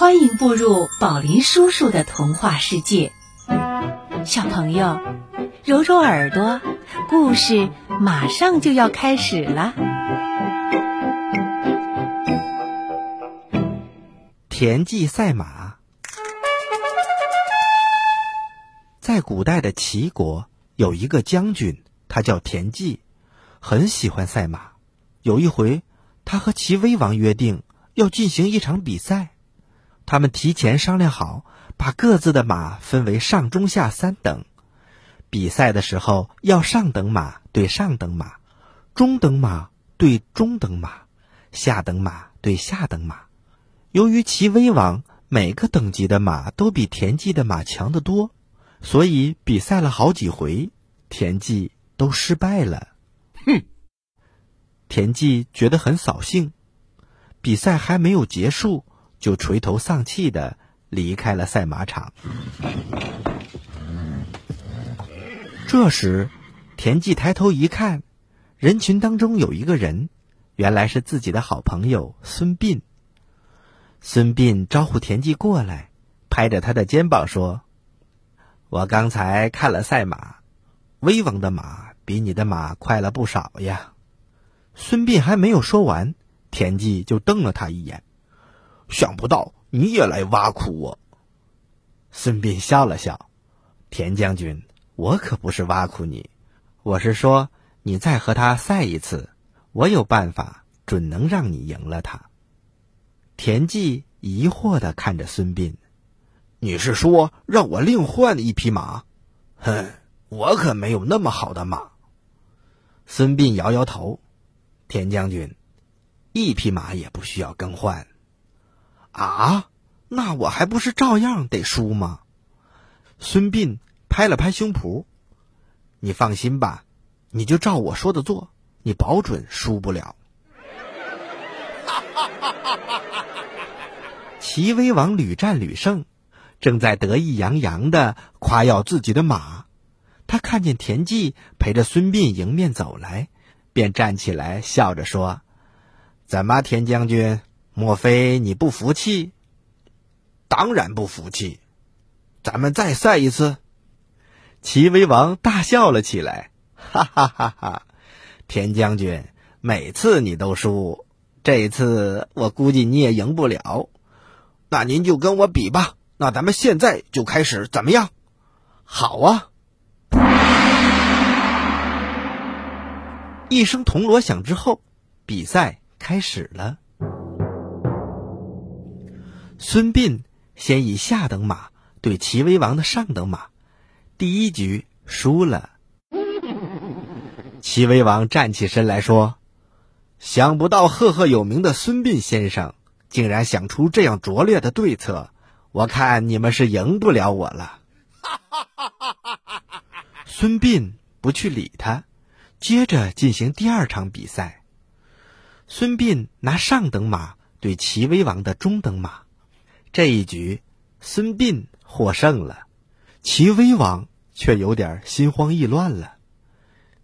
欢迎步入宝林叔叔的童话世界，小朋友，揉揉耳朵，故事马上就要开始了。田忌赛马，在古代的齐国有一个将军，他叫田忌，很喜欢赛马。有一回，他和齐威王约定要进行一场比赛。他们提前商量好，把各自的马分为上中下三等。比赛的时候，要上等马对上等马，中等马对中等马，下等马对下等马。由于齐威王每个等级的马都比田忌的马强得多，所以比赛了好几回，田忌都失败了。哼！田忌觉得很扫兴。比赛还没有结束。就垂头丧气的离开了赛马场。这时，田忌抬头一看，人群当中有一个人，原来是自己的好朋友孙膑。孙膑招呼田忌过来，拍着他的肩膀说：“我刚才看了赛马，威王的马比你的马快了不少呀。”孙膑还没有说完，田忌就瞪了他一眼。想不到你也来挖苦我。孙膑笑了笑：“田将军，我可不是挖苦你，我是说你再和他赛一次，我有办法准能让你赢了他。”田忌疑惑的看着孙膑：“你是说让我另换一匹马？哼，我可没有那么好的马。”孙膑摇摇头：“田将军，一匹马也不需要更换。”啊，那我还不是照样得输吗？孙膑拍了拍胸脯：“你放心吧，你就照我说的做，你保准输不了。”齐威王屡战屡胜，正在得意洋洋的夸耀自己的马。他看见田忌陪着孙膑迎面走来，便站起来笑着说：“怎么，田将军？”莫非你不服气？当然不服气，咱们再赛一次。齐威王大笑了起来，哈哈哈哈！田将军，每次你都输，这次我估计你也赢不了。那您就跟我比吧。那咱们现在就开始，怎么样？好啊！一声铜锣响之后，比赛开始了。孙膑先以下等马对齐威王的上等马，第一局输了。齐威王站起身来说：“想不到赫赫有名的孙膑先生竟然想出这样拙劣的对策，我看你们是赢不了我了。”孙膑不去理他，接着进行第二场比赛。孙膑拿上等马对齐威王的中等马。这一局，孙膑获胜了，齐威王却有点心慌意乱了。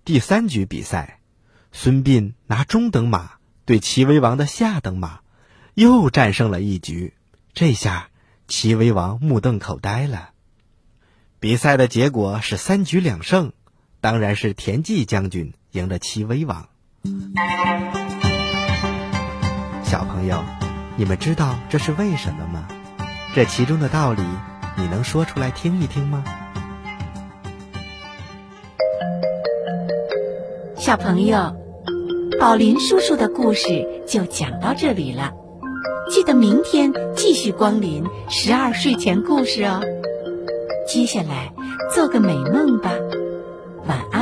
第三局比赛，孙膑拿中等马对齐威王的下等马，又战胜了一局。这下，齐威王目瞪口呆了。比赛的结果是三局两胜，当然是田忌将军赢了齐威王。小朋友，你们知道这是为什么吗？这其中的道理，你能说出来听一听吗？小朋友，宝林叔叔的故事就讲到这里了，记得明天继续光临十二睡前故事哦。接下来做个美梦吧，晚安。